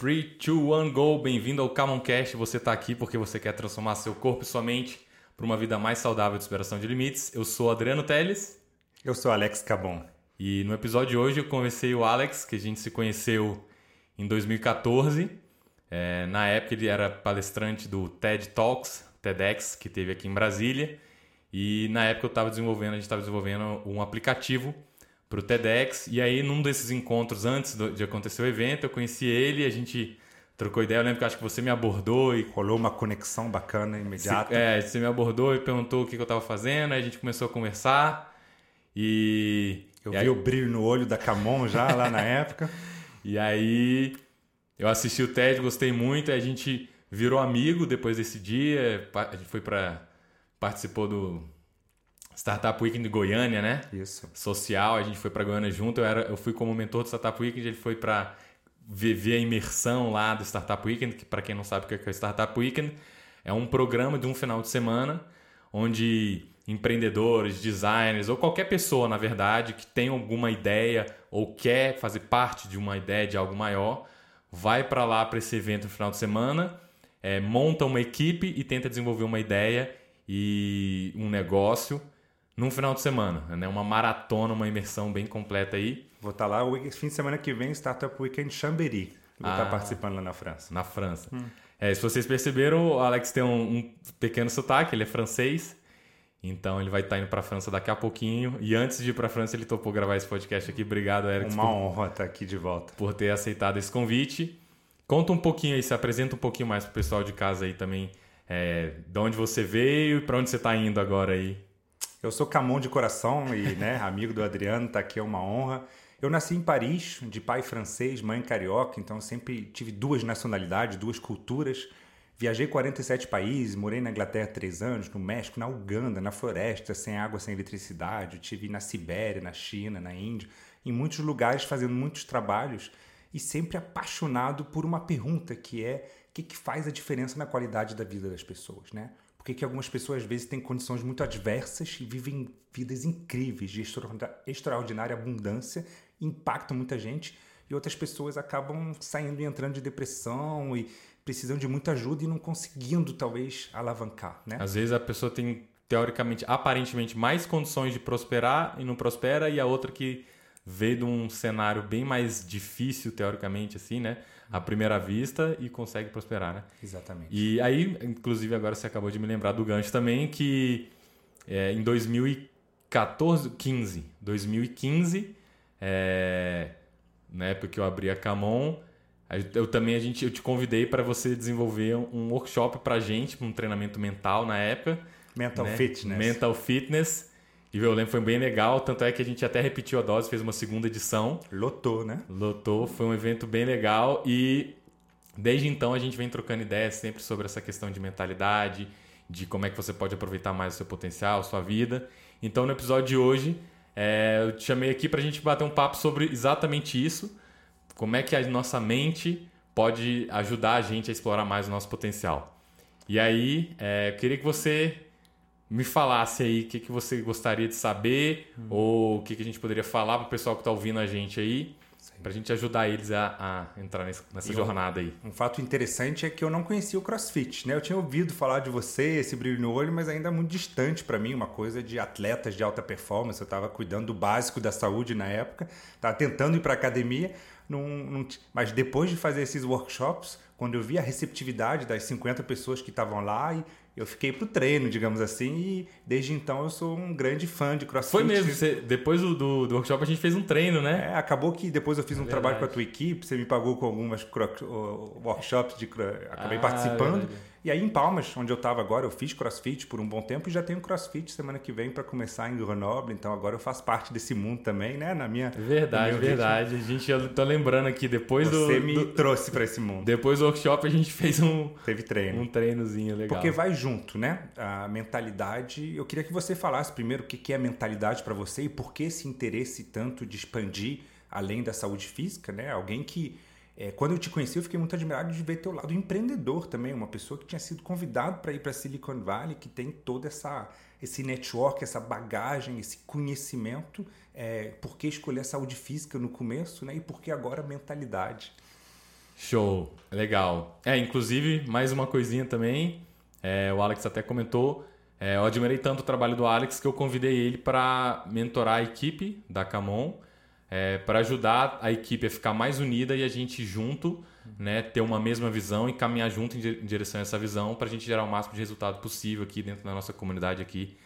3, 2, 1, go! Bem-vindo ao Camoncast. Você está aqui porque você quer transformar seu corpo e sua mente para uma vida mais saudável de superação de limites. Eu sou Adriano Teles. Eu sou Alex Cabon. E no episódio de hoje eu conversei o Alex, que a gente se conheceu em 2014. É, na época ele era palestrante do TED Talks, TEDx, que teve aqui em Brasília. E na época eu estava desenvolvendo, a gente estava desenvolvendo um aplicativo para o TEDx. E aí, num desses encontros antes de acontecer o evento, eu conheci ele, a gente trocou ideia. Eu lembro que acho que você me abordou e. Rolou uma conexão bacana, imediata. é, você me abordou e perguntou o que, eu estava fazendo, aí a gente começou a conversar. E. Eu e vi aí... o brilho no olho da Camon já lá na época. E aí eu assisti o TED, gostei muito, aí a gente virou amigo depois desse dia. A gente foi para. participou do Startup Weekend de Goiânia, né? Isso. Social, a gente foi para Goiânia junto. Eu, era, eu fui como mentor do Startup Weekend, ele foi para ver a imersão lá do Startup Weekend, que para quem não sabe o que é o Startup Weekend, é um programa de um final de semana onde empreendedores, designers ou qualquer pessoa, na verdade, que tem alguma ideia ou quer fazer parte de uma ideia de algo maior, vai para lá para esse evento no final de semana, é, monta uma equipe e tenta desenvolver uma ideia e um negócio num final de semana, né? Uma maratona, uma imersão bem completa aí. Vou estar lá o fim de semana que vem, Startup Weekend Chambéry. Vou ah, estar participando lá na França. Na França. Hum. É, se vocês perceberam, o Alex tem um, um, pequeno sotaque, ele é francês. Então ele vai estar indo para a França daqui a pouquinho. E antes de ir para a França, ele topou gravar esse podcast aqui. Obrigado, Eric. Uma por, honra estar aqui de volta. Por ter aceitado esse convite. Conta um pouquinho aí, se apresenta um pouquinho mais para o pessoal de casa aí também. É, de onde você veio e para onde você está indo agora aí. Eu sou Camon de coração e né, amigo do Adriano, tá aqui é uma honra. Eu nasci em Paris, de pai francês, mãe carioca, então sempre tive duas nacionalidades, duas culturas. Viajei 47 países, morei na Inglaterra três anos, no México, na Uganda, na floresta, sem água, sem eletricidade. Tive na Sibéria, na China, na Índia, em muitos lugares fazendo muitos trabalhos e sempre apaixonado por uma pergunta que é o que, que faz a diferença na qualidade da vida das pessoas, né? Porque que algumas pessoas às vezes têm condições muito adversas e vivem vidas incríveis de extraordinária abundância, impactam muita gente e outras pessoas acabam saindo e entrando de depressão e precisam de muita ajuda e não conseguindo talvez alavancar, né? Às vezes a pessoa tem teoricamente, aparentemente mais condições de prosperar e não prospera e a outra que veio de um cenário bem mais difícil teoricamente assim, né? à primeira vista e consegue prosperar, né? Exatamente. E aí, inclusive, agora você acabou de me lembrar do gancho também, que é, em 2014, 15, 2015, é, na época que eu abri a Camon, eu também a gente, eu te convidei para você desenvolver um workshop para gente, um treinamento mental na época. Mental né? Fitness. Mental Fitness. E eu lembro foi bem legal, tanto é que a gente até repetiu a dose, fez uma segunda edição. Lotou, né? Lotou, foi um evento bem legal e desde então a gente vem trocando ideias sempre sobre essa questão de mentalidade, de como é que você pode aproveitar mais o seu potencial, sua vida. Então no episódio de hoje é, eu te chamei aqui para a gente bater um papo sobre exatamente isso, como é que a nossa mente pode ajudar a gente a explorar mais o nosso potencial. E aí, é, eu queria que você me falasse aí o que, que você gostaria de saber hum. ou o que, que a gente poderia falar para o pessoal que está ouvindo a gente aí, para a gente ajudar eles a, a entrar nessa, nessa jornada aí. Um fato interessante é que eu não conhecia o CrossFit, né? Eu tinha ouvido falar de você, esse brilho no olho, mas ainda é muito distante para mim, uma coisa de atletas de alta performance. Eu estava cuidando do básico da saúde na época, estava tentando ir para academia, não, não, mas depois de fazer esses workshops, quando eu vi a receptividade das 50 pessoas que estavam lá e eu fiquei pro treino, digamos assim, e desde então eu sou um grande fã de crossfit. Foi mesmo, você, depois do, do, workshop a gente fez um treino, né? É, acabou que depois eu fiz é um verdade. trabalho com a tua equipe, você me pagou com algumas workshops, de, acabei ah, participando. Verdade. E aí em Palmas, onde eu estava agora, eu fiz crossfit por um bom tempo e já tenho crossfit semana que vem para começar em Grenoble, então agora eu faço parte desse mundo também, né? Na minha. Verdade, verdade. Ritmo. A gente, eu tô lembrando aqui, depois Você do. Você me do, trouxe para esse mundo. Depois do workshop a gente fez um. Teve treino. Um treinozinho legal. Porque vai junto, né? A mentalidade. Eu queria que você falasse primeiro o que é mentalidade para você e por que esse interesse tanto de expandir além da saúde física, né? Alguém que é, quando eu te conheci, eu fiquei muito admirado de ver teu lado empreendedor também, uma pessoa que tinha sido convidado para ir para Silicon Valley, que tem todo essa, esse network, essa bagagem, esse conhecimento. É, por que escolher a saúde física no começo, né? E por que agora a mentalidade? Show, legal. É, inclusive, mais uma coisinha também, é, o Alex até comentou, é, eu admirei tanto o trabalho do Alex que eu convidei ele para mentorar a equipe da Camon, é, para ajudar a equipe a ficar mais unida e a gente junto né, ter uma mesma visão e caminhar junto em direção a essa visão para a gente gerar o máximo de resultado possível aqui dentro da nossa comunidade aqui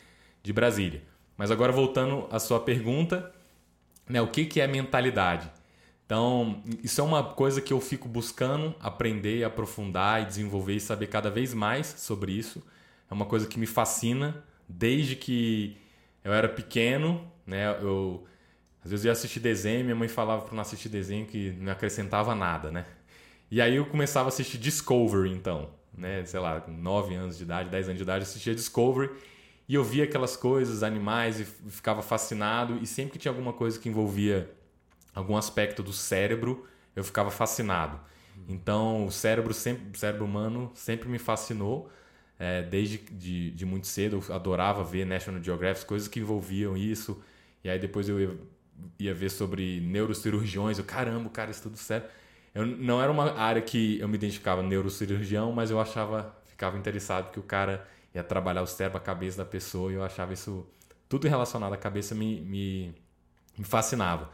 de Brasília. Mas agora voltando à sua pergunta, né, o que, que é mentalidade? Então, isso é uma coisa que eu fico buscando aprender, aprofundar e desenvolver e saber cada vez mais sobre isso. É uma coisa que me fascina desde que eu era pequeno, né? Eu às vezes eu ia assistir desenho, minha mãe falava para não assistir desenho que não acrescentava nada, né? E aí eu começava a assistir Discovery, então, né? Sei lá, com 9 anos de idade, 10 anos de idade, assistia Discovery e eu via aquelas coisas, animais, e ficava fascinado. E sempre que tinha alguma coisa que envolvia algum aspecto do cérebro, eu ficava fascinado. Então, o cérebro, sempre, o cérebro humano sempre me fascinou. É, desde de, de, muito cedo, eu adorava ver National Geographic, coisas que envolviam isso. E aí depois eu ia, ia ver sobre neurocirurgiões. Eu, caramba, cara, isso tudo certo. Eu, não era uma área que eu me identificava neurocirurgião, mas eu achava, ficava interessado que o cara ia trabalhar o cérebro, a cabeça da pessoa, e eu achava isso, tudo relacionado à cabeça me, me, me fascinava.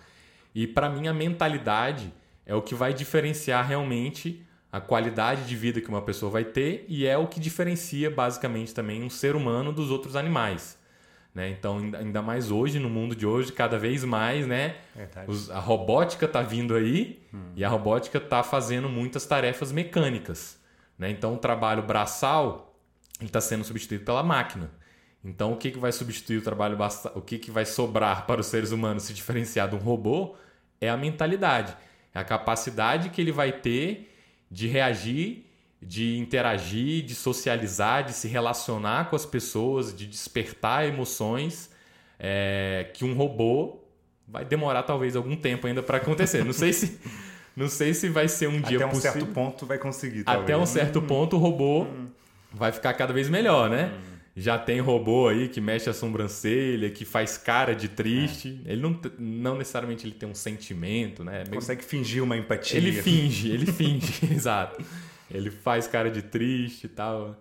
E para mim, a mentalidade é o que vai diferenciar realmente a qualidade de vida que uma pessoa vai ter e é o que diferencia basicamente também um ser humano dos outros animais. Né? Então, ainda mais hoje, no mundo de hoje, cada vez mais, né? Os, a robótica está vindo aí hum. e a robótica está fazendo muitas tarefas mecânicas. Né? Então, o trabalho braçal está sendo substituído pela máquina. Então, o que, que vai substituir o trabalho braçal? O que, que vai sobrar para os seres humanos se diferenciar de um robô é a mentalidade. É a capacidade que ele vai ter de reagir de interagir, de socializar, de se relacionar com as pessoas, de despertar emoções é, que um robô vai demorar talvez algum tempo ainda para acontecer. Não sei se não sei se vai ser um dia Até um possível. certo ponto vai conseguir. Talvez. Até um certo ponto o robô vai ficar cada vez melhor, né? Já tem robô aí que mexe a sobrancelha, que faz cara de triste. É. Ele não, não necessariamente ele tem um sentimento, né? Meio... Consegue fingir uma empatia. Ele finge, ele finge, exato. Ele faz cara de triste e tal.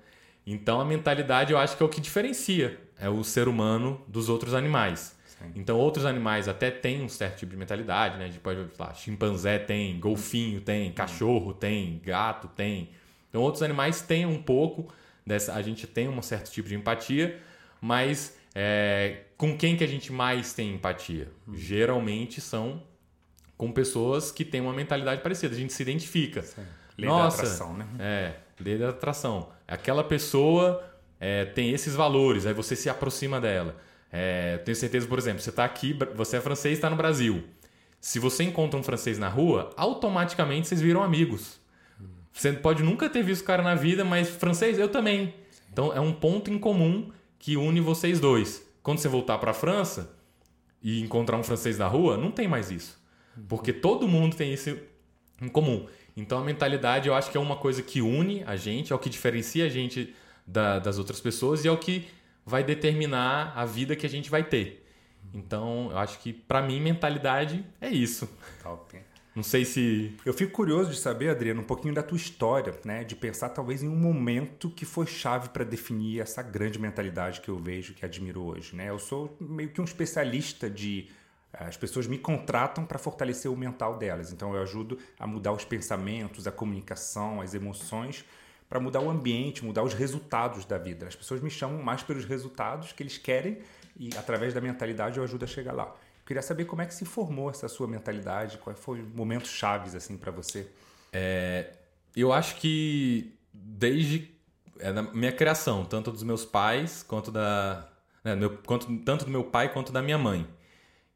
Então a mentalidade eu acho que é o que diferencia é o ser humano dos outros animais. Sim. Então outros animais até têm um certo tipo de mentalidade, né? A gente pode falar, chimpanzé tem, golfinho tem, cachorro tem, gato tem. Então outros animais têm um pouco dessa, a gente tem um certo tipo de empatia, mas é, com quem que a gente mais tem empatia? Hum. Geralmente são com pessoas que têm uma mentalidade parecida. A gente se identifica. Sim. Lei Nossa, da atração, né? É, lei da atração. Aquela pessoa é, tem esses valores, aí você se aproxima dela. É, tenho certeza, por exemplo, você está aqui, você é francês e está no Brasil. Se você encontra um francês na rua, automaticamente vocês viram amigos. Você pode nunca ter visto o cara na vida, mas francês, eu também. Então é um ponto em comum que une vocês dois. Quando você voltar para a França e encontrar um francês na rua, não tem mais isso. Porque todo mundo tem isso em comum. Então a mentalidade eu acho que é uma coisa que une a gente, é o que diferencia a gente da, das outras pessoas e é o que vai determinar a vida que a gente vai ter. Então eu acho que para mim mentalidade é isso. Top. Não sei se. Eu fico curioso de saber, Adriano, um pouquinho da tua história, né? De pensar talvez em um momento que foi chave para definir essa grande mentalidade que eu vejo, que admiro hoje, né? Eu sou meio que um especialista de as pessoas me contratam para fortalecer o mental delas. Então eu ajudo a mudar os pensamentos, a comunicação, as emoções, para mudar o ambiente, mudar os resultados da vida. As pessoas me chamam mais pelos resultados que eles querem e através da mentalidade eu ajudo a chegar lá. Eu queria saber como é que se formou essa sua mentalidade, quais foram momentos chaves assim para você. É, eu acho que desde é, na minha criação, tanto dos meus pais quanto da né, meu, quanto, tanto do meu pai quanto da minha mãe.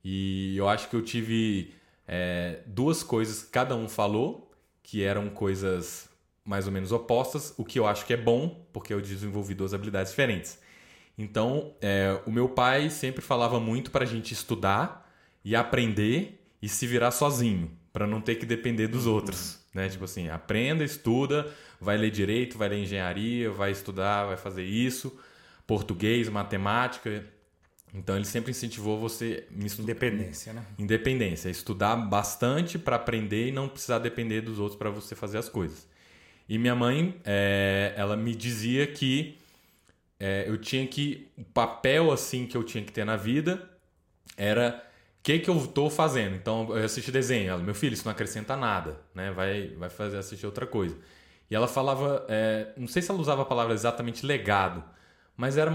E eu acho que eu tive é, duas coisas que cada um falou, que eram coisas mais ou menos opostas, o que eu acho que é bom, porque eu desenvolvi duas habilidades diferentes. Então, é, o meu pai sempre falava muito para a gente estudar e aprender e se virar sozinho, para não ter que depender dos outros. Né? Tipo assim, aprenda, estuda, vai ler direito, vai ler engenharia, vai estudar, vai fazer isso, português, matemática. Então ele sempre incentivou você me estu- Independência, né? independência, estudar bastante para aprender e não precisar depender dos outros para você fazer as coisas. E minha mãe, é, ela me dizia que é, eu tinha que o papel assim que eu tinha que ter na vida era o que que eu estou fazendo. Então eu assisti desenho, ela, meu filho, isso não acrescenta nada, né? Vai, vai fazer assistir outra coisa. E ela falava, é, não sei se ela usava a palavra exatamente legado, mas era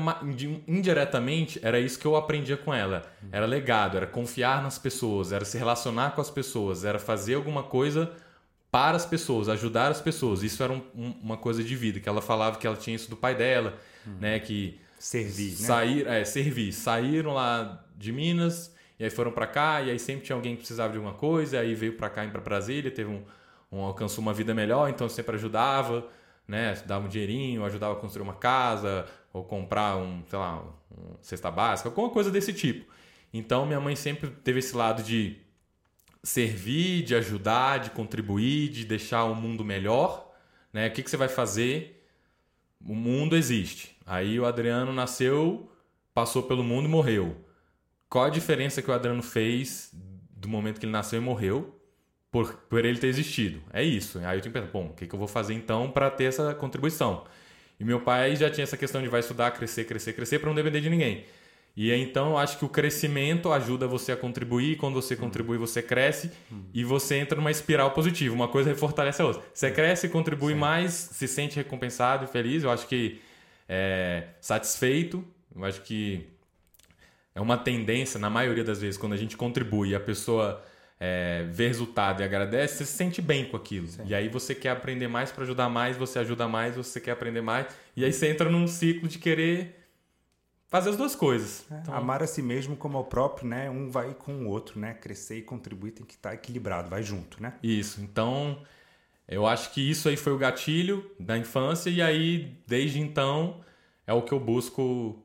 indiretamente era isso que eu aprendia com ela. Era legado, era confiar nas pessoas, era se relacionar com as pessoas, era fazer alguma coisa para as pessoas, ajudar as pessoas. Isso era um- um- uma coisa de vida que ela falava que ela tinha isso do pai dela, né? Que Servir, né? sair, é, servir, saíram lá de Minas e aí foram para cá e aí sempre tinha alguém que precisava de alguma coisa, e aí veio para cá, para Brasília, teve um, um alcançou uma vida melhor, então sempre ajudava, né? Dava um dinheirinho, ajudava a construir uma casa ou comprar um, sei lá, um cesta básica, alguma coisa desse tipo. Então minha mãe sempre teve esse lado de servir, de ajudar, de contribuir, de deixar o mundo melhor, né? O que, que você vai fazer? O mundo existe. Aí o Adriano nasceu, passou pelo mundo e morreu. Qual a diferença que o Adriano fez do momento que ele nasceu e morreu por, por ele ter existido? É isso. Aí eu tenho que pensar, bom, o que, que eu vou fazer então para ter essa contribuição? E meu pai já tinha essa questão de vai estudar, crescer, crescer, crescer para não depender de ninguém. E então eu acho que o crescimento ajuda você a contribuir, quando você contribui, você cresce e você entra numa espiral positiva. Uma coisa fortalece a outra. Você cresce, contribui mais, se sente recompensado e feliz. Eu acho que é, satisfeito. Eu acho que é uma tendência, na maioria das vezes, quando a gente contribui e a pessoa é, vê resultado e agradece, você se sente bem com aquilo. E aí você quer aprender mais para ajudar mais, você ajuda mais, você quer aprender mais. E aí você entra num ciclo de querer fazer as duas coisas. Então, Amar a si mesmo como ao próprio, né? Um vai com o outro, né? Crescer e contribuir tem que estar equilibrado, vai junto, né? Isso. Então, eu acho que isso aí foi o gatilho da infância e aí, desde então, é o que eu busco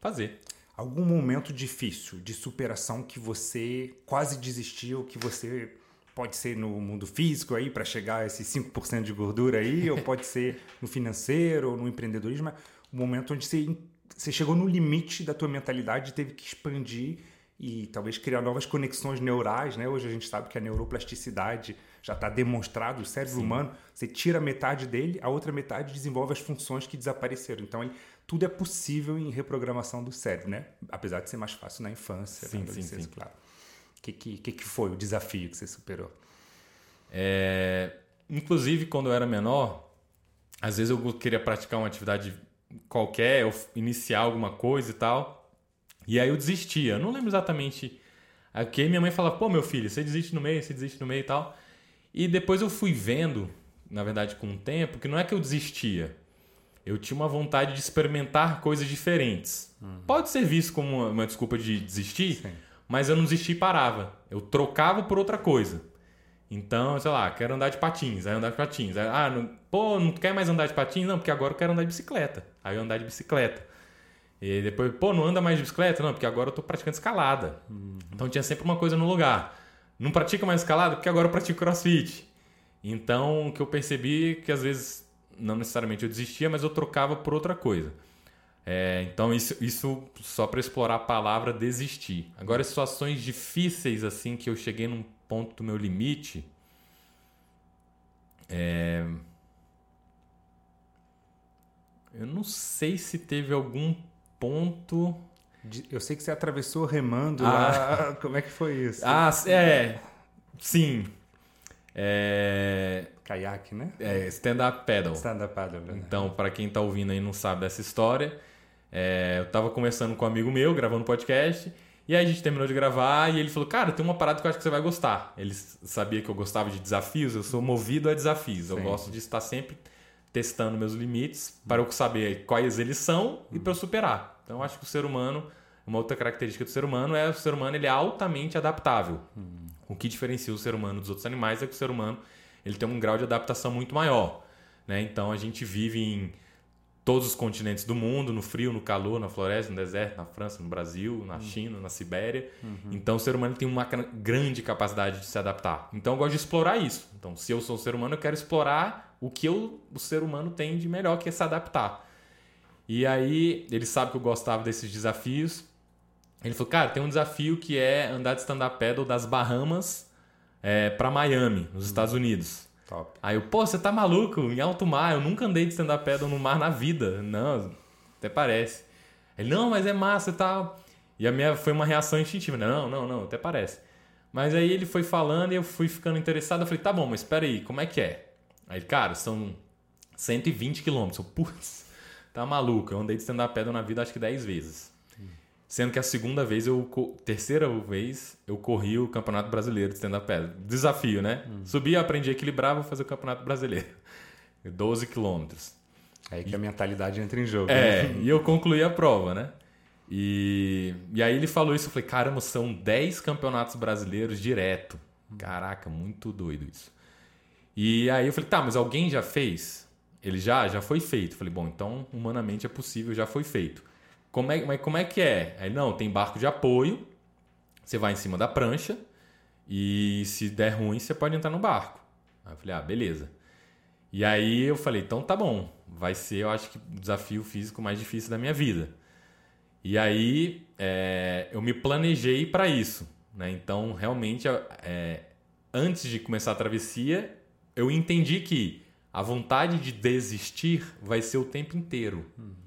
fazer. Algum momento difícil de superação que você quase desistiu, que você pode ser no mundo físico aí para chegar a esses 5% de gordura aí, ou pode ser no financeiro ou no empreendedorismo, mas um momento onde você, você chegou no limite da tua mentalidade e teve que expandir e talvez criar novas conexões neurais, né? Hoje a gente sabe que a neuroplasticidade já está demonstrado, o cérebro humano, você tira metade dele, a outra metade desenvolve as funções que desapareceram. Então, ele, tudo é possível em reprogramação do cérebro, né? Apesar de ser mais fácil na infância, Sim, na sim, adolescência, sim. claro. O que, que, que, que foi o desafio que você superou? É, Inclusive, quando eu era menor, às vezes eu queria praticar uma atividade qualquer, ou iniciar alguma coisa e tal, e aí eu desistia. Eu não lembro exatamente a que minha mãe falava, pô, meu filho, você desiste no meio, você desiste no meio e tal. E depois eu fui vendo, na verdade, com o tempo, que não é que eu desistia. Eu tinha uma vontade de experimentar coisas diferentes. Pode ser visto como uma, uma desculpa de desistir, Sim. mas eu não desistia e parava. Eu trocava por outra coisa. Então, sei lá, quero andar de patins, aí andar de patins. Aí, ah, não, pô, não quer mais andar de patins? Não, porque agora eu quero andar de bicicleta. Aí eu andar de bicicleta. E depois, pô, não anda mais de bicicleta? Não, porque agora eu tô praticando escalada. Então tinha sempre uma coisa no lugar. Não pratica mais escalada? Porque agora eu pratico crossfit. Então, o que eu percebi é que às vezes, não necessariamente eu desistia, mas eu trocava por outra coisa. É, então, isso, isso só para explorar a palavra desistir. Agora, situações difíceis, assim, que eu cheguei num ponto do meu limite. É... Eu não sei se teve algum ponto. Eu sei que você atravessou remando Ah. lá. Como é que foi isso? Ah, é. Sim. É, Caiaque, né? é stand-up paddle. Stand-up paddle, né? Então, para quem tá ouvindo aí e não sabe dessa história, é, eu tava conversando com um amigo meu, gravando podcast, e aí a gente terminou de gravar e ele falou: Cara, tem uma parada que eu acho que você vai gostar. Ele sabia que eu gostava de desafios, eu sou movido a desafios. Eu Sim. gosto de estar sempre testando meus limites para eu saber quais eles são e para eu superar. Então, eu acho que o ser humano, uma outra característica do ser humano é o ser humano ele é altamente adaptável. O que diferencia o ser humano dos outros animais é que o ser humano ele tem um grau de adaptação muito maior. Né? Então a gente vive em todos os continentes do mundo, no frio, no calor, na floresta, no deserto, na França, no Brasil, na China, na Sibéria. Então o ser humano tem uma grande capacidade de se adaptar. Então eu gosto de explorar isso. Então se eu sou um ser humano, eu quero explorar o que eu, o ser humano tem de melhor, que é se adaptar. E aí ele sabe que eu gostava desses desafios. Ele falou, cara, tem um desafio que é andar de stand-up paddle das Bahamas é, para Miami, nos Estados Unidos. Top. Aí eu, pô, você tá maluco? Em alto mar, eu nunca andei de stand-up paddle no mar na vida. Não, até parece. Ele, não, mas é massa e tal. E a minha foi uma reação instintiva. Não, não, não, até parece. Mas aí ele foi falando e eu fui ficando interessado. Eu falei, tá bom, mas espera aí, como é que é? Aí, cara, são 120 quilômetros. Putz, tá maluco. Eu andei de stand-up paddle na vida acho que 10 vezes. Sendo que a segunda vez, eu terceira vez, eu corri o Campeonato Brasileiro de stand-up paddle. Desafio, né? Hum. Subi, aprendi a equilibrar, vou fazer o Campeonato Brasileiro. 12 quilômetros. Aí que a mentalidade entra em jogo. É, né? e eu concluí a prova, né? E, e aí ele falou isso, eu falei, caramba, são 10 campeonatos brasileiros direto. Caraca, muito doido isso. E aí eu falei, tá, mas alguém já fez? Ele já, já foi feito. Eu falei, bom, então humanamente é possível, já foi feito. Como é, mas como é que é? Aí, não, tem barco de apoio, você vai em cima da prancha e se der ruim, você pode entrar no barco. Aí eu falei, ah, beleza. E aí eu falei, então tá bom, vai ser, eu acho que o desafio físico mais difícil da minha vida. E aí é, eu me planejei para isso. Né? Então, realmente, é, antes de começar a travessia, eu entendi que a vontade de desistir vai ser o tempo inteiro. Hum.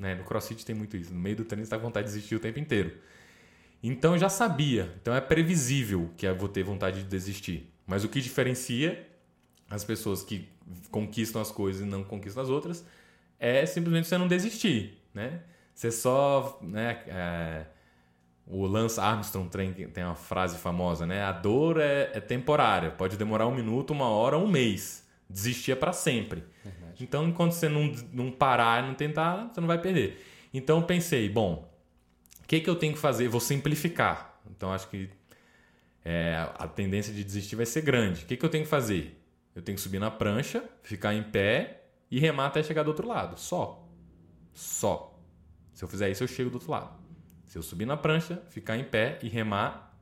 Né? No CrossFit tem muito isso. No meio do treino você está com vontade de desistir o tempo inteiro. Então eu já sabia. Então é previsível que eu vou ter vontade de desistir. Mas o que diferencia as pessoas que conquistam as coisas e não conquistam as outras é simplesmente você não desistir. Né? Você só. Né, é, o Lance Armstrong tem, uma frase famosa, né? A dor é, é, temporária, pode demorar um minuto, uma hora, um mês. Desistir é para sempre. Verdade. Então, enquanto você não, não parar e não tentar, você não vai perder. Então, pensei, bom, o que, que eu tenho que fazer? Vou simplificar. Então, acho que é, a tendência de desistir vai ser grande. O que, que eu tenho que fazer? Eu tenho que subir na prancha, ficar em pé e remar até chegar do outro lado. Só. Só. Se eu fizer isso, eu chego do outro lado. Se eu subir na prancha, ficar em pé e remar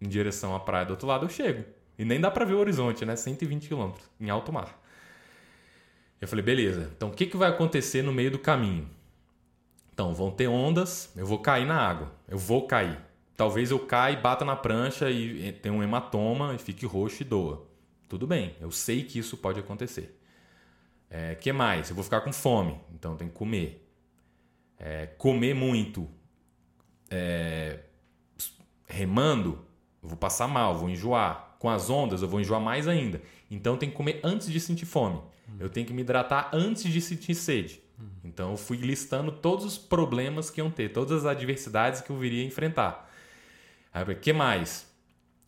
em direção à praia do outro lado, eu chego. E nem dá para ver o horizonte, né? 120 km em alto mar. Eu falei, beleza. Então o que, que vai acontecer no meio do caminho? Então vão ter ondas, eu vou cair na água. Eu vou cair. Talvez eu caia e bata na prancha e tenha um hematoma e fique roxo e doa. Tudo bem, eu sei que isso pode acontecer. É, que mais? Eu vou ficar com fome, então tem que comer é, comer muito é, remando, eu vou passar mal, vou enjoar. Com as ondas, eu vou enjoar mais ainda. Então, eu tenho que comer antes de sentir fome. Eu tenho que me hidratar antes de sentir sede. Então, eu fui listando todos os problemas que iam ter, todas as adversidades que eu viria enfrentar. Aí, o que mais?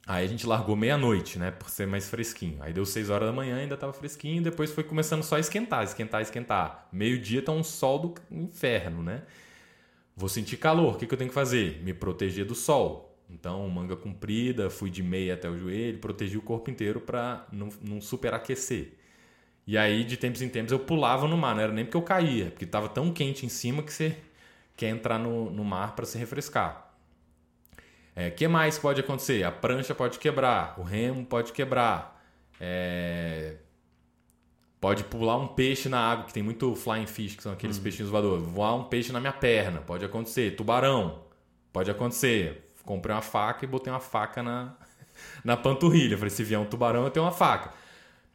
Aí a gente largou meia-noite, né? Por ser mais fresquinho. Aí deu 6 horas da manhã, ainda tava fresquinho. Depois foi começando só a esquentar, esquentar, esquentar. Meio-dia tá um sol do inferno, né? Vou sentir calor, o que, que eu tenho que fazer? Me proteger do sol. Então, manga comprida, fui de meia até o joelho, protegi o corpo inteiro para não, não superaquecer. E aí, de tempos em tempos, eu pulava no mar, não era nem porque eu caía, porque estava tão quente em cima que você quer entrar no, no mar para se refrescar. O é, que mais pode acontecer? A prancha pode quebrar, o remo pode quebrar, é... pode pular um peixe na água, que tem muito flying fish, que são aqueles uhum. peixinhos voadores. Voar um peixe na minha perna, pode acontecer. Tubarão, pode acontecer. Comprei uma faca e botei uma faca na, na panturrilha. Falei, se vier um tubarão, eu tenho uma faca.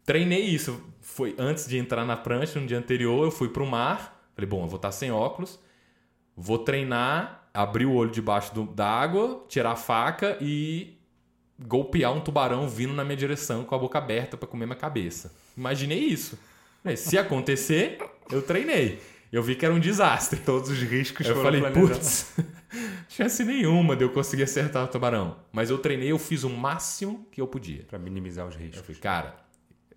Treinei isso. Foi antes de entrar na prancha, no dia anterior, eu fui para o mar. Falei, bom, eu vou estar sem óculos, vou treinar abrir o olho debaixo do, da água, tirar a faca e golpear um tubarão vindo na minha direção com a boca aberta para comer minha cabeça. Imaginei isso. Se acontecer, eu treinei. Eu vi que era um desastre. Todos os riscos eu foram falei, putz, chance nenhuma de eu conseguir acertar o tubarão. Mas eu treinei, eu fiz o máximo que eu podia. Para minimizar os riscos. Eu falei, cara,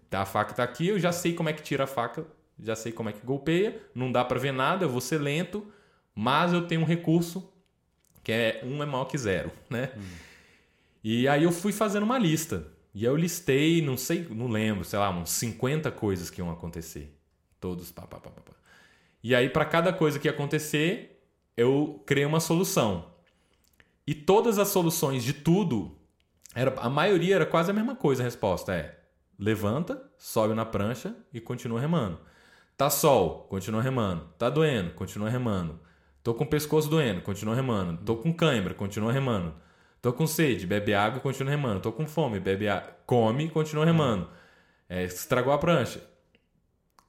tá, a faca tá aqui, eu já sei como é que tira a faca, já sei como é que golpeia, não dá para ver nada, eu vou ser lento, mas eu tenho um recurso que é um é maior que zero, né? Hum. E aí eu fui fazendo uma lista. E eu listei, não sei, não lembro, sei lá, uns 50 coisas que iam acontecer. Todos, pá, pá, pá, pá. E aí, para cada coisa que ia acontecer, eu criei uma solução. E todas as soluções de tudo, era, a maioria era quase a mesma coisa. A resposta é: levanta, sobe na prancha e continua remando. Tá sol, continua remando. Tá doendo, continua remando. Tô com o pescoço doendo, continua remando. Tô com cãibra, continua remando. Tô com sede, bebe água e continua remando. Tô com fome, bebe água. Come e continua remando. É, estragou a prancha.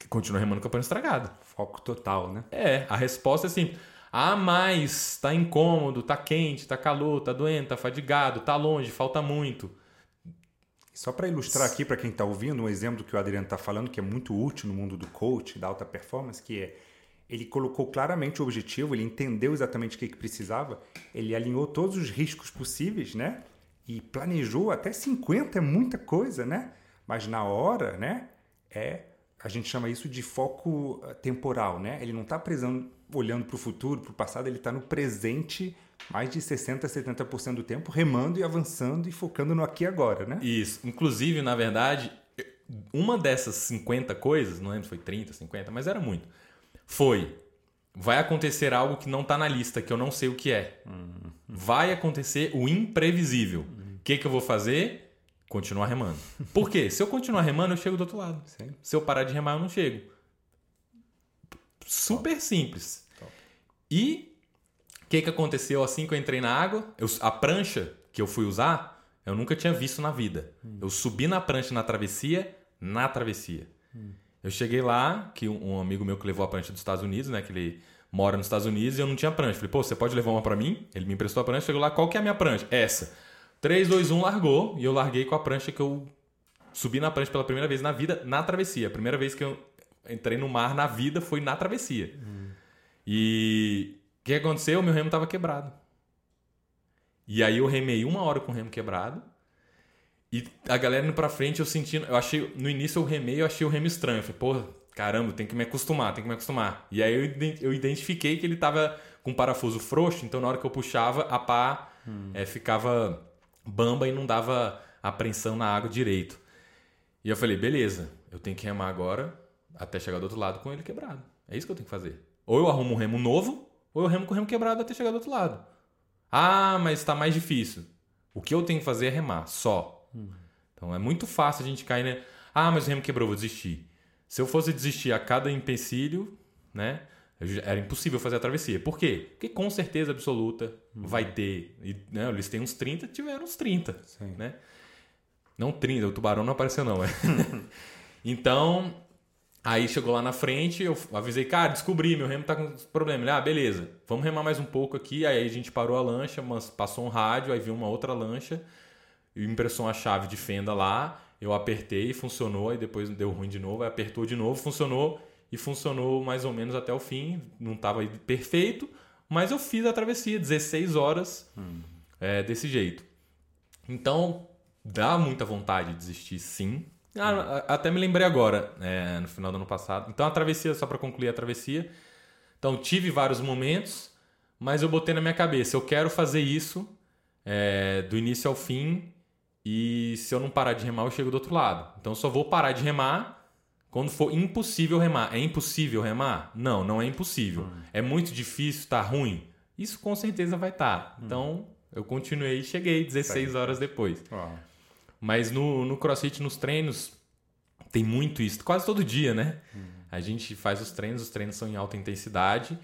Continua remando com a prancha estragada. Foco total, né? É, a resposta é simples. Ah, mas tá incômodo, tá quente, tá calor, tá doente, tá fadigado, tá longe, falta muito. Só para ilustrar aqui para quem está ouvindo, um exemplo do que o Adriano está falando, que é muito útil no mundo do coach, da alta performance, que é ele colocou claramente o objetivo, ele entendeu exatamente o que, que precisava, ele alinhou todos os riscos possíveis, né? E planejou até 50 é muita coisa, né? Mas na hora, né? É a gente chama isso de foco eh, temporal, né? Ele não está olhando para o futuro, para o passado, ele está no presente mais de 60, 70% do tempo remando e avançando e focando no aqui e agora, né? Isso. Inclusive, na verdade, uma dessas 50 coisas, não lembro se foi 30, 50, mas era muito, foi vai acontecer algo que não está na lista, que eu não sei o que é. Uhum. Vai acontecer o imprevisível. O que, que eu vou fazer? Continuar remando. Por quê? Se eu continuar remando, eu chego do outro lado. Sim. Se eu parar de remar, eu não chego. Super Top. simples. Top. E o que, que aconteceu assim que eu entrei na água? Eu, a prancha que eu fui usar, eu nunca tinha visto na vida. Hum. Eu subi na prancha na travessia, na travessia. Hum. Eu cheguei lá, que um amigo meu que levou a prancha dos Estados Unidos, né? Que ele mora nos Estados Unidos e eu não tinha prancha. Falei, pô, você pode levar uma para mim? Ele me emprestou a prancha, chegou lá, qual que é a minha prancha? Essa. 3, 2, 1, largou. E eu larguei com a prancha que eu subi na prancha pela primeira vez na vida, na travessia. A primeira vez que eu entrei no mar na vida foi na travessia. Hum. E o que aconteceu? Meu remo estava quebrado. E aí eu remei uma hora com o remo quebrado. E a galera indo pra frente, eu sentindo. Eu achei. No início eu remei, eu achei o remo estranho. Eu falei, pô, caramba, tem que me acostumar, tem que me acostumar. E aí eu, eu identifiquei que ele tava com parafuso frouxo, então na hora que eu puxava, a pá hum. é, ficava bamba e não dava apreensão na água direito. E eu falei, beleza, eu tenho que remar agora até chegar do outro lado com ele quebrado. É isso que eu tenho que fazer. Ou eu arrumo um remo novo, ou eu remo com o remo quebrado até chegar do outro lado. Ah, mas está mais difícil. O que eu tenho que fazer é remar, só. Hum. Então é muito fácil a gente cair, né? Ah, mas o remo quebrou, vou desistir. Se eu fosse desistir a cada empecilho, né? Era impossível fazer a travessia. Por quê? Porque com certeza absoluta uhum. vai ter. E, né, eles têm uns 30, tiveram uns 30. Sim. Né? Não 30, o tubarão não apareceu, não. É. então, aí chegou lá na frente, eu avisei, cara, descobri, meu remo tá com problema. Ele, ah, beleza, vamos remar mais um pouco aqui. Aí a gente parou a lancha, mas passou um rádio, aí viu uma outra lancha, e impressou uma chave de fenda lá. Eu apertei, funcionou, e depois deu ruim de novo, aí apertou de novo, funcionou e funcionou mais ou menos até o fim. Não estava perfeito, mas eu fiz a travessia, 16 horas hum. é, desse jeito. Então, dá muita vontade de desistir, sim. Ah, até me lembrei agora, é, no final do ano passado. Então, a travessia, só para concluir a travessia. Então, tive vários momentos, mas eu botei na minha cabeça: eu quero fazer isso é, do início ao fim. E se eu não parar de remar, eu chego do outro lado. Então, só vou parar de remar quando for impossível remar. É impossível remar? Não, não é impossível. Hum. É muito difícil, tá ruim? Isso com certeza vai estar. Tá. Hum. Então, eu continuei e cheguei 16 horas depois. Mas no, no crossfit, nos treinos, tem muito isso. Quase todo dia, né? Hum. A gente faz os treinos, os treinos são em alta intensidade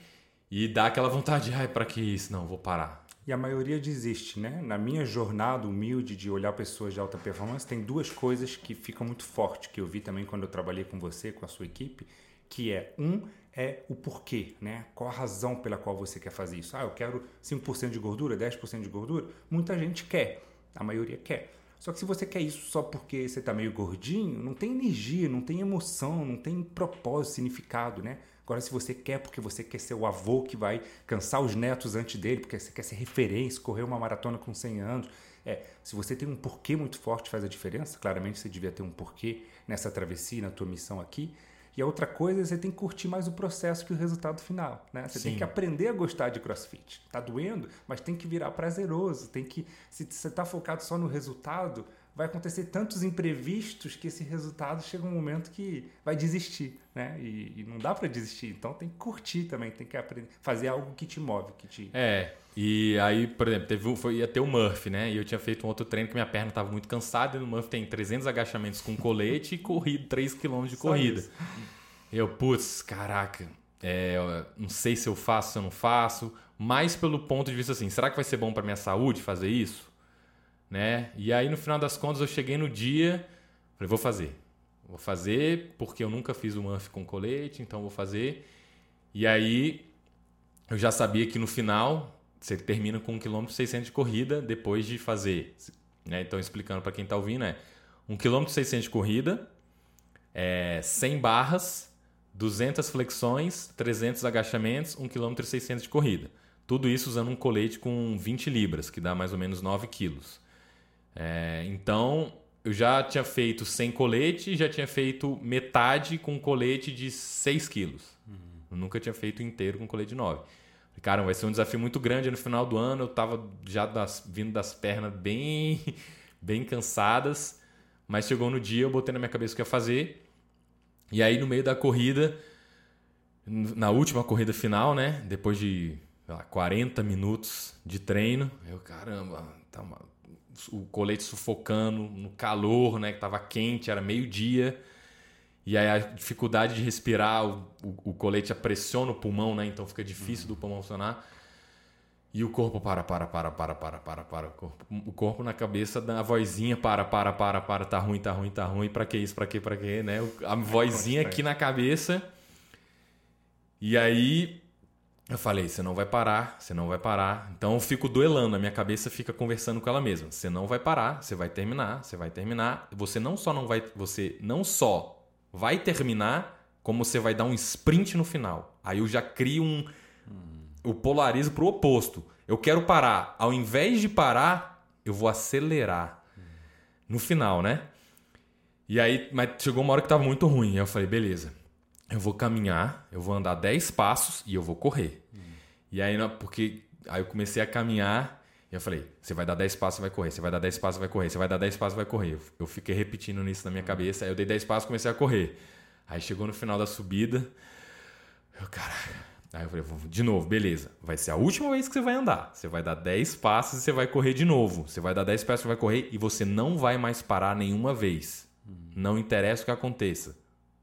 e dá aquela vontade, ai, para que isso? Não, vou parar. E a maioria desiste, né? Na minha jornada humilde de olhar pessoas de alta performance, tem duas coisas que ficam muito fortes, que eu vi também quando eu trabalhei com você, com a sua equipe, que é, um, é o porquê, né? Qual a razão pela qual você quer fazer isso? Ah, eu quero 5% de gordura, 10% de gordura? Muita gente quer, a maioria quer. Só que se você quer isso só porque você está meio gordinho, não tem energia, não tem emoção, não tem propósito, significado, né? Agora, se você quer porque você quer ser o avô que vai cansar os netos antes dele, porque você quer ser referência, correr uma maratona com 100 anos, é, se você tem um porquê muito forte faz a diferença, claramente você devia ter um porquê nessa travessia, na tua missão aqui. E a outra coisa é você tem que curtir mais o processo que o resultado final. Né? Você Sim. tem que aprender a gostar de crossfit. Tá doendo, mas tem que virar prazeroso. Tem que, se você está focado só no resultado, vai acontecer tantos imprevistos que esse resultado chega um momento que vai desistir, né? E, e não dá para desistir. Então tem que curtir também, tem que aprender, fazer algo que te move, que te. É. E aí, por exemplo, teve, foi, ia ter o Murphy, né? E eu tinha feito um outro treino que minha perna estava muito cansada. E no Murphy tem 300 agachamentos com colete e corrido 3 km de Só corrida. Isso. Eu, putz, caraca, é, não sei se eu faço, se eu não faço, mais pelo ponto de vista assim, será que vai ser bom para minha saúde fazer isso? Né? E aí no final das contas eu cheguei no dia, falei, vou fazer. Vou fazer porque eu nunca fiz o MUF com colete, então vou fazer. E aí eu já sabia que no final você termina com 1 km 600 de corrida depois de fazer. Né? Então explicando para quem está ouvindo é 1 km 600 de corrida, é 100 barras, 200 flexões, 300 agachamentos, 1 km 600 de corrida. Tudo isso usando um colete com 20 libras, que dá mais ou menos 9 quilos. É, então, eu já tinha feito sem colete, já tinha feito metade com colete de 6 quilos. Uhum. Nunca tinha feito inteiro com colete de 9. Cara, vai ser um desafio muito grande. No final do ano eu estava já das, vindo das pernas bem, bem cansadas. Mas chegou no dia, eu botei na minha cabeça o que ia fazer. E aí, no meio da corrida, na última corrida final, né? Depois de lá, 40 minutos de treino, eu, caramba, tá o colete sufocando, no calor, né? Que tava quente, era meio-dia. E aí a dificuldade de respirar, o, o, o, colete pressiona o pulmão, né? Então fica difícil do pulmão funcionar. E o corpo para, para, para, para, para, para, para. O corpo, o corpo na cabeça dá a vozinha para, para, para, para, tá ruim, tá ruim, tá ruim, pra que isso, pra que, pra que, né? A vozinha aqui na cabeça. E aí eu falei, você não vai parar, você não vai parar. Então eu fico duelando, a minha cabeça fica conversando com ela mesma. Você não vai parar, você vai terminar, você vai terminar. Você não só não vai, você não só vai terminar, como você vai dar um sprint no final. Aí eu já crio um. Hum. Eu polarizo para o oposto. Eu quero parar. Ao invés de parar, eu vou acelerar. No final, né? E aí, mas chegou uma hora que estava muito ruim. Aí eu falei, beleza. Eu vou caminhar, eu vou andar 10 passos e eu vou correr. Hum. E aí, porque aí eu comecei a caminhar e eu falei, você vai dar 10 passos, vai correr, você vai dar 10 passos, vai correr, você vai dar 10 passos, vai correr. Eu fiquei repetindo isso na minha cabeça, aí eu dei 10 passos comecei a correr. Aí chegou no final da subida, eu, caraca. Aí eu falei, de novo, beleza. Vai ser a última vez que você vai andar. Você vai dar 10 passos e você vai correr de novo. Você vai dar 10 passos, você vai correr e você não vai mais parar nenhuma vez. Não interessa o que aconteça.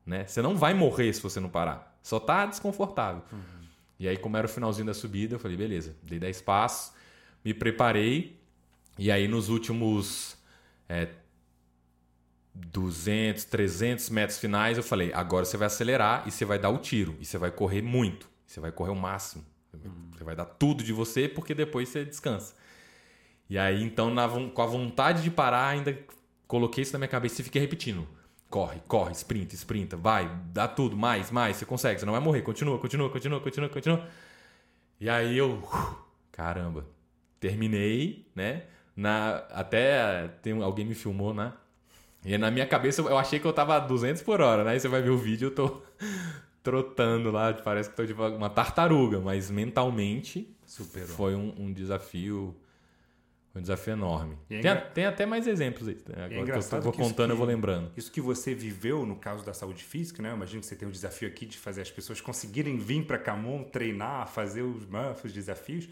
Né? Você não vai morrer se você não parar. Só tá desconfortável. Uhum. E aí, como era o finalzinho da subida, eu falei, beleza, dei 10 passos me preparei e aí nos últimos é, 200, 300 metros finais eu falei, agora você vai acelerar e você vai dar o tiro e você vai correr muito, você vai correr o máximo, você vai dar tudo de você porque depois você descansa. E aí então na, com a vontade de parar ainda coloquei isso na minha cabeça e fiquei repetindo. Corre, corre, sprint, sprinta, vai, dá tudo, mais, mais, você consegue, você não vai morrer, continua, continua, continua, continua, continua. E aí eu, caramba, terminei, né? Na, até tem, alguém me filmou, né? E na minha cabeça eu achei que eu tava a 200 por hora, né? Aí você vai ver o vídeo, eu tô trotando lá, parece que tô de uma tartaruga, mas mentalmente Superou. foi um, um desafio um desafio enorme. É tem, tem, até mais exemplos aí. Né? Agora é que eu vou contando, que, eu vou lembrando. Isso que você viveu no caso da saúde física, né? Eu imagino que você tem um desafio aqui de fazer as pessoas conseguirem vir para Camon, treinar, fazer os muffs, os desafios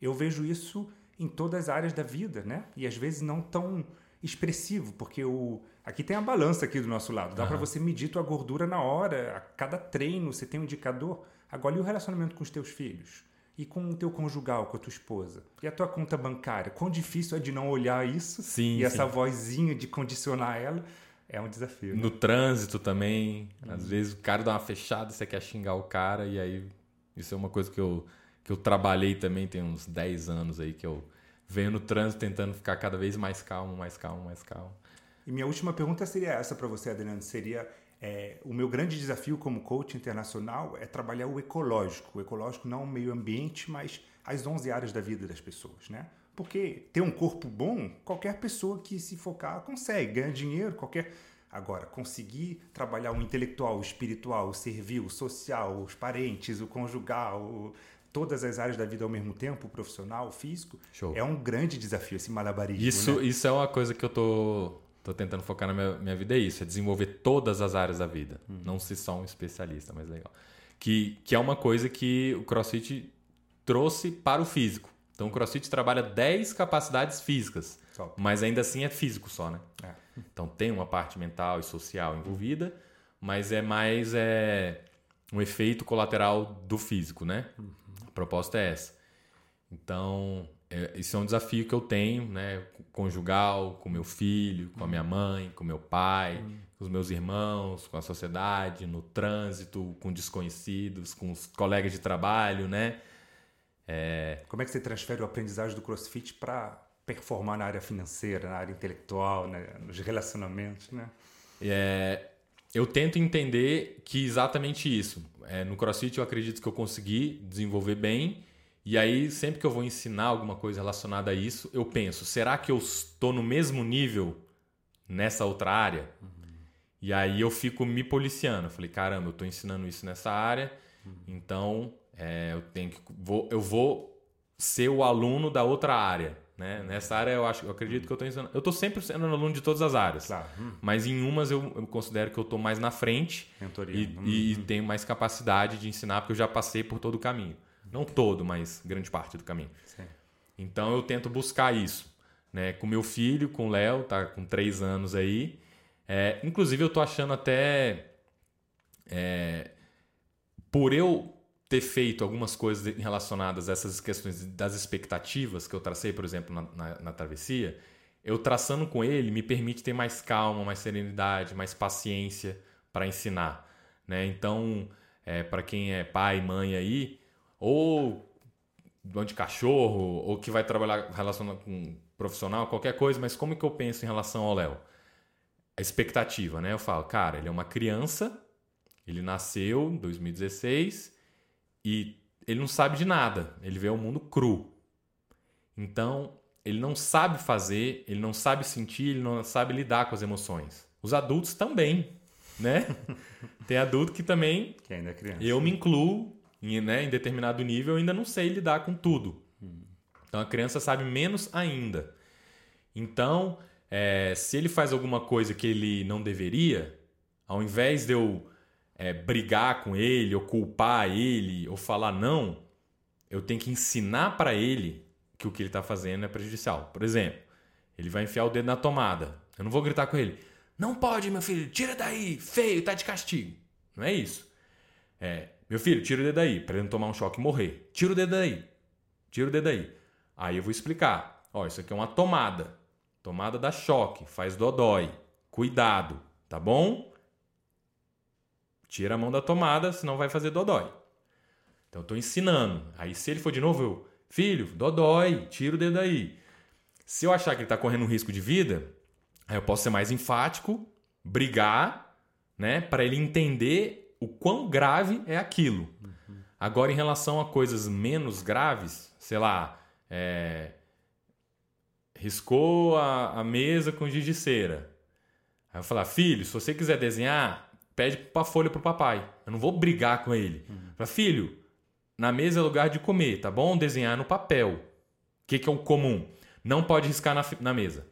eu vejo isso em todas as áreas da vida, né? E às vezes não tão expressivo, porque o aqui tem a balança aqui do nosso lado. Dá uhum. para você medir tua gordura na hora, a cada treino você tem um indicador. Agora e o relacionamento com os teus filhos? E com o teu conjugal, com a tua esposa? E a tua conta bancária? Quão difícil é de não olhar isso? Sim, e sim. essa vozinha de condicionar ela é um desafio. Né? No trânsito também, hum. às vezes o cara dá uma fechada, você quer xingar o cara e aí isso é uma coisa que eu que eu trabalhei também tem uns 10 anos aí que eu venho no trânsito tentando ficar cada vez mais calmo, mais calmo, mais calmo. E minha última pergunta seria essa para você, Adriano, seria é, o meu grande desafio como coach internacional é trabalhar o ecológico, o ecológico não o meio ambiente, mas as 11 áreas da vida das pessoas, né? Porque ter um corpo bom, qualquer pessoa que se focar consegue, ganha dinheiro, qualquer Agora, conseguir trabalhar o intelectual, o espiritual, o servil, o social, os parentes, o conjugal, o, todas as áreas da vida ao mesmo tempo, o profissional, o físico, Show. é um grande desafio esse malabarismo. Isso, né? isso é uma coisa que eu tô, tô tentando focar na minha, minha vida, é isso, é desenvolver todas as áreas da vida, hum. não ser só um especialista, mas legal. Que, que é uma coisa que o CrossFit trouxe para o físico. Então o CrossFit trabalha 10 capacidades físicas, mas ainda assim é físico só, né? É. Então tem uma parte mental e social envolvida, mas é mais é, um efeito colateral do físico, né? Uhum. A proposta é essa. Então, é, isso é um desafio que eu tenho, né? Conjugal, com meu filho, com a minha mãe, com meu pai, Uhum. com os meus irmãos, com a sociedade, no trânsito, com desconhecidos, com os colegas de trabalho, né? Como é que você transfere o aprendizagem do CrossFit para performar na área financeira, na área intelectual, né? nos relacionamentos, né? É, eu tento entender que exatamente isso. É, no CrossFit eu acredito que eu consegui desenvolver bem. E aí, sempre que eu vou ensinar alguma coisa relacionada a isso, eu penso: será que eu estou no mesmo nível nessa outra área? E aí eu fico me policiando. Eu falei: caramba, eu estou ensinando isso nessa área, então é, eu tenho que vou, eu vou ser o aluno da outra área. Né? Nessa área eu acho, eu acredito que eu estou ensinando. Eu estou sempre sendo aluno de todas as áreas. Claro. Hum, Mas em umas eu, eu considero que eu estou mais na frente mentoria. e, Hum, e tenho mais capacidade de ensinar, porque eu já passei por todo o caminho. Não todo, mas grande parte do caminho. sim. Então eu tento buscar isso. Né? Com meu filho, com o Léo, tá com três anos aí. É, inclusive eu tô achando até. é, por eu ter feito algumas coisas relacionadas a essas questões das expectativas que eu tracei, por exemplo, na, na, na travessia, eu traçando com ele me permite ter mais calma, mais serenidade, mais paciência para ensinar. Né? Então, é, para quem é pai, mãe aí, ou dono de cachorro, ou que vai trabalhar relacionado com profissional, qualquer coisa, mas como que eu penso em relação ao Léo? A expectativa, né? Eu falo, cara, ele é uma criança, ele nasceu em 2016 e ele não sabe de nada, ele vê o mundo cru. Então, ele não sabe fazer, ele não sabe sentir, ele não sabe lidar com as emoções. Os adultos também, né? Tem adulto que também Que ainda é criança. eu me incluo em, né, em determinado nível, eu ainda não sei lidar com tudo. Então a criança sabe menos ainda. Então, é, se ele faz alguma coisa que ele não deveria, ao invés de eu é, brigar com ele, ou culpar ele, ou falar não, eu tenho que ensinar para ele que o que ele está fazendo é prejudicial. Por exemplo, ele vai enfiar o dedo na tomada. Eu não vou gritar com ele: Não pode, meu filho, tira daí, feio, tá de castigo. Não é isso. É, meu filho, tira o dedo daí, para ele não tomar um choque e morrer. Tira o dedo daí. Tira o dedo daí. Aí eu vou explicar. Ó, isso aqui é uma tomada. Tomada dá choque, faz dodói. Cuidado, tá bom? Tira a mão da tomada, senão vai fazer dodói. Então eu tô ensinando. Aí se ele for de novo, eu, filho, dodói, tira o dedo daí. Se eu achar que ele tá correndo um risco de vida, aí eu posso ser mais enfático, brigar, né, para ele entender o quão grave é aquilo. Agora, em relação a coisas menos graves, sei lá, é, riscou a, a mesa com giz de cera. Aí eu falar, filho, se você quiser desenhar, pede pra folha pro papai. Eu não vou brigar com ele. Fala, filho, na mesa é lugar de comer, tá bom? Desenhar no papel. O que, que é o comum? Não pode riscar na, na mesa.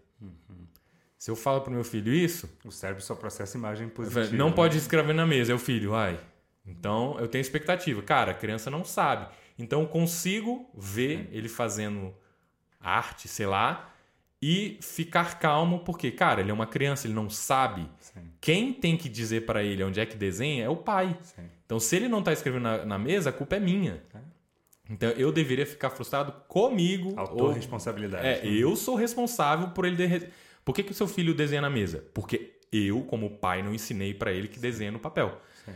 Se eu falo pro meu filho isso, O cérebro só processa imagem positiva. não né? pode escrever na mesa, é o filho, ai. Então eu tenho expectativa. Cara, a criança não sabe. Então eu consigo ver ele fazendo arte, sei lá, e ficar calmo, porque, cara, ele é uma criança, ele não sabe. Sim, Quem tem que dizer pra ele onde é que desenha é o pai. sim. Então, se ele não tá escrevendo na, na mesa, a culpa é minha. É. Então, eu deveria ficar frustrado comigo. ou- Autorresponsabilidade. é, eu sou responsável por ele. De... Por que, que o seu filho desenha na mesa? Porque eu, como pai, não ensinei para ele que desenha no papel. Sim.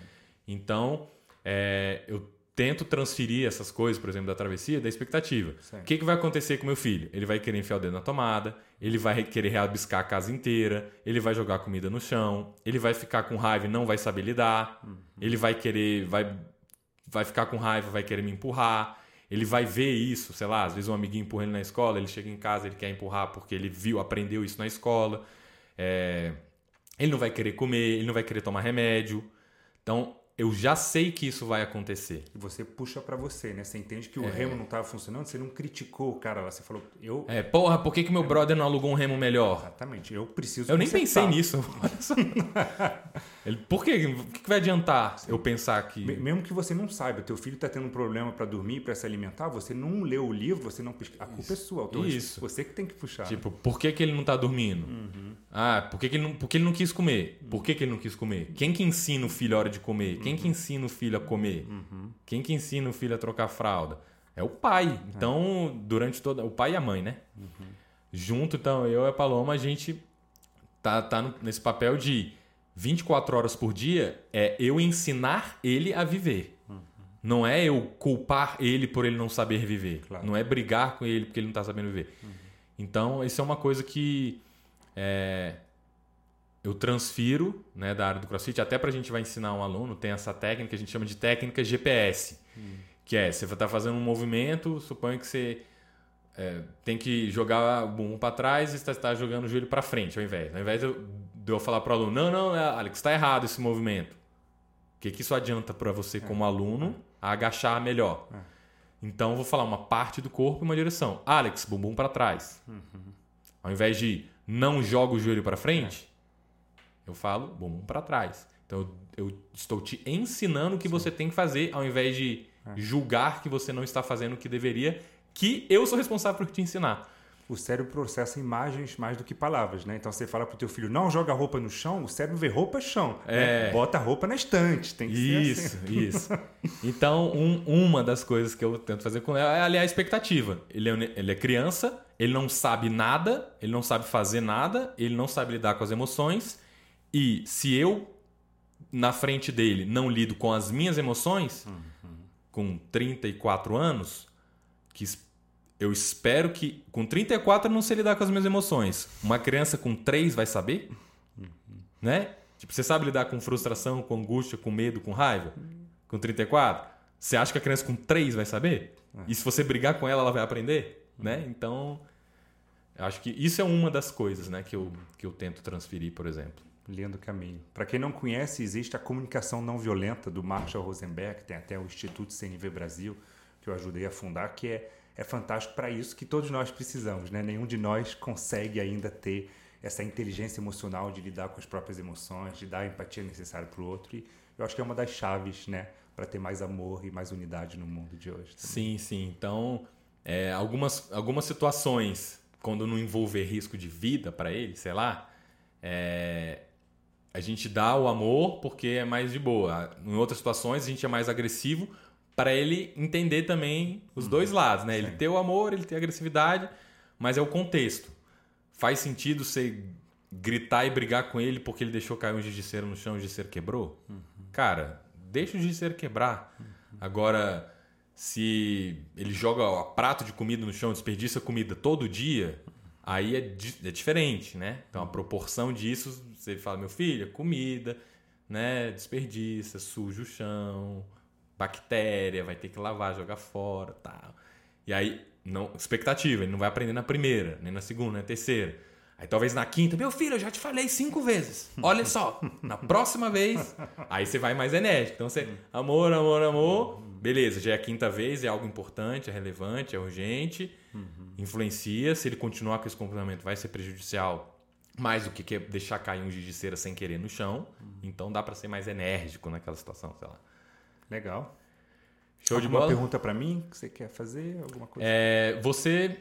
Então, é, eu tento transferir essas coisas, por exemplo, da travessia, da expectativa. Sim. O que, que vai acontecer com meu filho? Ele vai querer enfiar o dedo na tomada, ele vai querer rabiscar a casa inteira, ele vai jogar comida no chão, ele vai ficar com raiva e não vai saber lidar, Uhum. ele vai querer, vai, vai ficar com raiva, vai querer me empurrar. Ele vai ver isso, sei lá, às vezes um amiguinho empurra ele na escola, ele chega em casa, ele quer empurrar porque ele viu, aprendeu isso na escola. É, Ele não vai querer comer, ele não vai querer tomar remédio. Então, eu já sei que isso vai acontecer. E você puxa para você, né? Você entende que o é. remo não estava funcionando, você não criticou o cara lá, você falou, eu. É, porra, por que, que meu brother não alugou um remo melhor? Exatamente, eu preciso. Eu nem pensei nisso. Ele, por quê? O que, que vai adiantar Sim. eu pensar que. Mesmo que você não saiba, teu filho está tendo um problema para dormir, para se alimentar, você não leu o livro, você não pesquisa. A culpa isso. é sua, autor. Isso. Você que tem que puxar. Tipo, por que, que ele não está dormindo? Uhum. Ah, por que, que ele não, porque ele não quis comer? Por que, que ele não quis comer? Quem que ensina o filho a hora de comer? Quem que uhum. ensina o filho a comer? Uhum. Quem que ensina o filho a trocar fralda? É o pai. Então, durante toda. O pai e a mãe, né? Uhum. Junto, então, eu e a Paloma, a gente tá, tá nesse papel de 24 horas por dia é eu ensinar ele a viver. Uhum. Não é eu culpar ele por ele não saber viver. Claro. Não é brigar com ele porque ele não está sabendo viver. Uhum. Então, isso é uma coisa que é, eu transfiro né, da área do CrossFit. Até para a gente vai ensinar um aluno, tem essa técnica que a gente chama de técnica GPS. Uhum. Que é, você está fazendo um movimento, suponha que você é, tem que jogar o bumbum para trás e está tá jogando o joelho para frente ao invés. Ao invés de eu, de eu falar para o aluno, não, não, é, Alex, está errado esse movimento. O que, que isso adianta para você como aluno a agachar melhor? É. Então, eu vou falar uma parte do corpo e uma direção. Alex, bumbum para trás. Uhum. Ao invés de não joga o joelho para frente, é. Eu falo bumbum para trás. Então, eu, eu, estou te ensinando o que Sim. você tem que fazer, ao invés de é. julgar que você não está fazendo o que deveria, que eu sou responsável por te ensinar o cérebro processa imagens mais do que palavras, né? Então você fala pro teu filho, não joga roupa no chão, o cérebro vê roupa chão. Né? É. Né? Bota a roupa na estante. Tem que isso, ser assim. Isso, Então, um, uma das coisas que eu tento fazer com ela é aliar a expectativa. Ele é, ele é criança, ele não sabe nada, ele não sabe fazer nada, ele não sabe lidar com as emoções. E se eu, na frente dele, não lido com as minhas emoções, uhum. com 34 anos, que eu espero que com 34 eu não sei lidar com as minhas emoções. Uma criança com 3 vai saber? Uhum. Né? Tipo, você sabe lidar com frustração, com angústia, com medo, com raiva? Com 34? Você acha que a criança com 3 vai saber? É. E se você brigar com ela, ela vai aprender? Uhum. Né? Então, acho que isso é uma das coisas né, que, eu, que eu tento transferir, por exemplo. Lindo caminho. Para quem não conhece, existe a comunicação não violenta do Marshall Rosenberg, tem até o Instituto CNV Brasil, que eu ajudei a fundar, que é é fantástico para isso que todos nós precisamos. Né? Nenhum de nós consegue ainda ter essa inteligência emocional de lidar com as próprias emoções, de dar a empatia necessária para o outro. E eu acho que é uma das chaves né, para ter mais amor e mais unidade no mundo de hoje. Também. Sim, sim. Então, é, algumas, algumas situações, quando não envolver risco de vida para ele, sei lá, é, a gente dá o amor porque é mais de boa. Em outras situações, a gente é mais agressivo para ele entender também os dois uhum. lados, né? Ele ter o amor, ele ter a agressividade, mas é o contexto. Faz sentido você gritar e brigar com ele porque ele deixou cair um cera no chão e o cera quebrou? Uhum. Cara, deixa o cera quebrar. Uhum. Agora, se ele joga o prato de comida no chão, desperdiça comida todo dia, aí é, é diferente, né? Então a proporção disso, você fala, meu filho, é comida, né? Desperdiça, suja o chão, bactéria, vai ter que lavar, jogar fora, tal. E aí, não, expectativa, ele não vai aprender na primeira, nem na segunda, nem na terceira. Aí talvez na quinta, meu filho, eu já te falei cinco vezes. Olha só, na próxima vez, aí você vai mais enérgico. Então você, amor, amor, amor, beleza, já é a quinta vez, é algo importante, é relevante, é urgente, influencia. Se ele continuar com esse comportamento, vai ser prejudicial mais do que deixar cair um giz de cera sem querer no chão. Então dá para ser mais enérgico naquela situação, sei lá. Legal. Show Alguma de bola. pergunta para mim que você quer fazer? Alguma coisa? É, você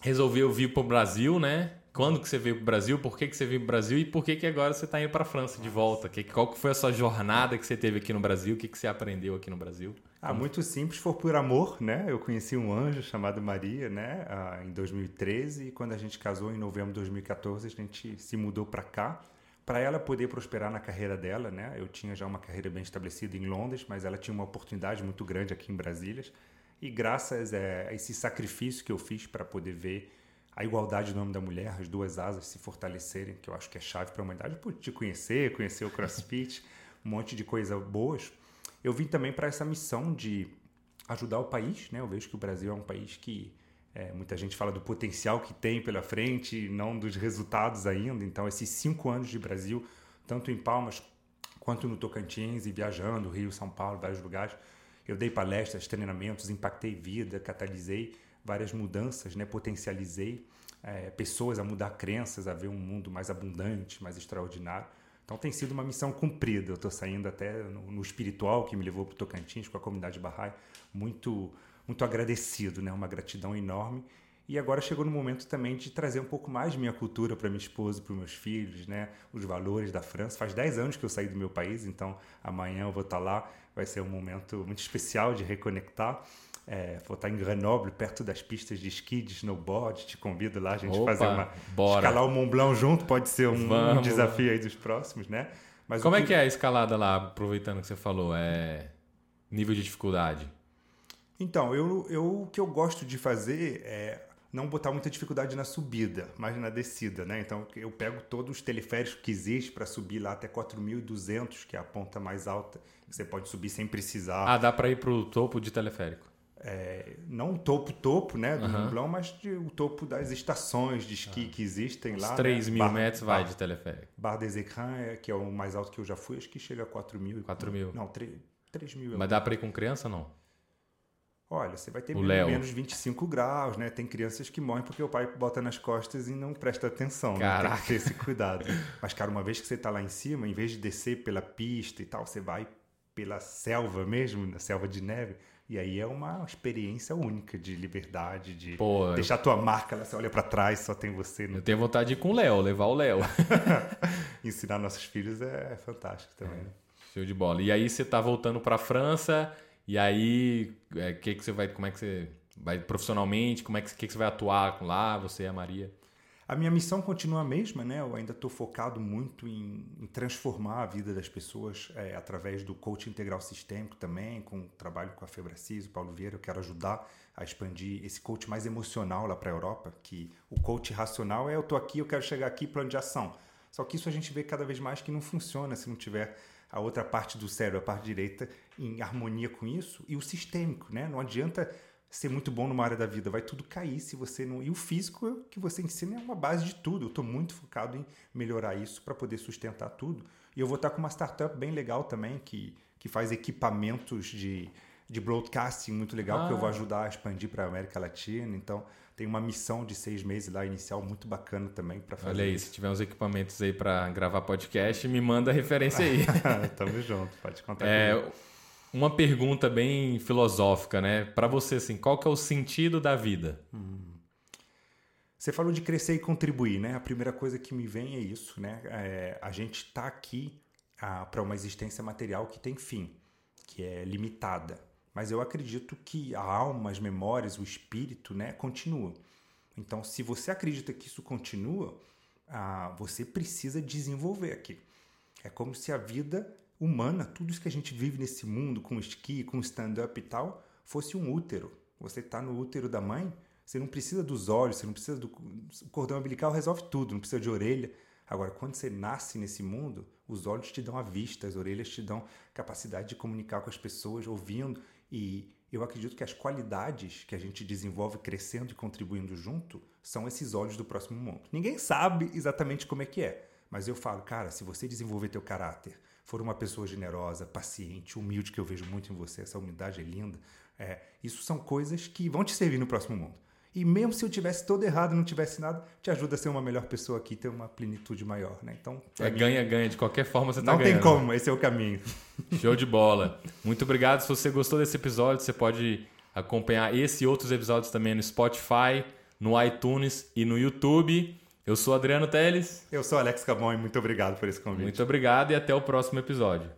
resolveu vir para o Brasil, né? Quando que você veio para o Brasil? Por que, que você veio para o Brasil? E por que, que agora você está indo para a França de volta? Que, qual que foi a sua jornada que você teve aqui no Brasil? O que, que você aprendeu aqui no Brasil? Ah, muito simples, foi por amor, né? Eu conheci um anjo chamado Maria, né? Ah, em 2013 e quando a gente casou em novembro de 2014 a gente se mudou para cá para ela poder prosperar na carreira dela, né? Eu tinha já uma carreira bem estabelecida em Londres, mas ela tinha uma oportunidade muito grande aqui em Brasília. E graças a esse sacrifício que eu fiz para poder ver a igualdade do nome da mulher, as duas asas se fortalecerem, que eu acho que é chave para a humanidade, por te conhecer, conhecer o CrossFit, um monte de coisas boas. Eu vim também para essa missão de ajudar o país, né? Eu vejo que o Brasil é um país que é, muita gente fala do potencial que tem pela frente, não dos resultados ainda. Então, esses cinco anos de Brasil, tanto em Palmas quanto no Tocantins e viajando, Rio, São Paulo, vários lugares. Eu dei palestras, treinamentos, impactei vida, catalisei várias mudanças, né? potencializei é, pessoas a mudar crenças, a ver um mundo mais abundante, mais extraordinário. Então tem sido uma missão cumprida. Eu estou saindo até no, no, espiritual que me levou para o Tocantins com a comunidade Bahá'í, muito, muito agradecido, né? uma gratidão enorme. E agora chegou no momento também de trazer um pouco mais minha cultura para minha esposa, para meus filhos, né? Os valores da França. Faz 10 anos que eu saí do meu país, então amanhã eu vou estar tá lá. Vai ser um momento muito especial de reconectar. É, vou estar em Grenoble, perto das pistas de esqui, de snowboard. Te convido lá a gente Opa, fazer uma. Bora. Escalar o Mont Blanc junto pode ser um, um desafio aí dos próximos, né? Mas Como é que... é que é a escalada lá, aproveitando que você falou? É nível de dificuldade? Então, eu, eu, o que eu gosto de fazer é não botar muita dificuldade na subida, mas na descida, né? Então eu pego todos os teleféricos que existem para subir lá até 4.200, que é a ponta mais alta, que você pode subir sem precisar. Ah, dá para ir para o topo de teleférico? É, não o topo topo, né, do uhum. Mont mas de, o topo das estações de esqui ah. que existem lá. 3 né? mil Bar, metros vai Bar, de teleférico. Bar des Écrins, é, que é o mais alto que eu já fui, acho que chega a 4 mil. 4 mil? Não, 3, 3 mil. Mas dá para ir com criança ou não? Olha, você vai ter menos 25 graus, né? Tem crianças que morrem porque o pai bota nas costas e não presta atenção. Caraca. Né? Tem que ter esse cuidado. Mas, cara, uma vez que você está lá em cima, em vez de descer pela pista e tal, você vai pela selva mesmo, na selva de neve. E aí é uma experiência única de liberdade, de Pô, deixar a tua marca, você olha para trás, só tem você. No... Eu tenho vontade de ir com o Léo, levar o Léo. Ensinar nossos filhos é fantástico também. É. Show de bola. E aí você está voltando para a França e aí, é, que, que você vai. Como é que você. Vai profissionalmente, como é que, que, que você vai atuar lá, você e a Maria? A minha missão continua a mesma, né? Eu ainda estou focado muito em, em, transformar a vida das pessoas é, através do coaching integral sistêmico também, com trabalho com a Febracis, o Paulo Vieira. Eu quero ajudar a expandir esse coach mais emocional lá para a Europa, que o coach racional é eu estou aqui, eu quero chegar aqui, plano de ação. Só que isso a gente vê cada vez mais que não funciona se não tiver a outra parte do cérebro, a parte direita, em harmonia com isso, e o sistêmico, né? Não adianta ser muito bom numa área da vida, vai tudo cair se você não. E o físico que você ensina é uma base de tudo. Eu estou muito focado em melhorar isso para poder sustentar tudo. E eu vou estar com uma startup bem legal também, que, que faz equipamentos de, de broadcasting muito legal, ah. que eu vou ah. ajudar a expandir para a América Latina. Então, tem uma missão de seis meses lá inicial muito bacana também para fazer. Olha aí, isso. se tiver uns equipamentos aí para gravar podcast, me manda a referência aí. Tamo junto, pode contar é, comigo. Uma pergunta bem filosófica, né? Para você, assim, qual que é o sentido da vida? Hum. Você falou de crescer e contribuir, né? A primeira coisa que me vem é isso, né? É, a gente está aqui ah, para uma existência material que tem fim, que é limitada. Mas eu acredito que a alma, as memórias, o espírito, né, continua. Então, se você acredita que isso continua, ah, você precisa desenvolver aqui. É como se a vida humana, tudo isso que a gente vive nesse mundo, com esqui, com stand-up e tal, fosse um útero. Você está no útero da mãe, você não precisa dos olhos, você não precisa do. O cordão umbilical resolve tudo, não precisa de orelha. Agora, quando você nasce nesse mundo, os olhos te dão a vista, as orelhas te dão capacidade de comunicar com as pessoas, ouvindo. E eu acredito que as qualidades que a gente desenvolve crescendo e contribuindo junto são esses olhos do próximo mundo. Ninguém sabe exatamente como é que é, mas eu falo, cara, se você desenvolver teu caráter, for uma pessoa generosa, paciente, humilde, que eu vejo muito em você, essa humildade é linda, é, isso são coisas que vão te servir no próximo mundo. E mesmo se eu tivesse todo errado, não tivesse nada, te ajuda a ser uma melhor pessoa aqui, ter uma plenitude maior, né? Então, é ganha-ganha de qualquer forma você tá não ganhando. Não tem como, esse é o caminho. Show de bola. Muito obrigado. Se você gostou desse episódio, você pode acompanhar esse e outros episódios também no Spotify, no iTunes e no YouTube. Eu sou Adriano Teles. Eu sou Alex Cabon e muito obrigado por esse convite. Muito obrigado e até o próximo episódio.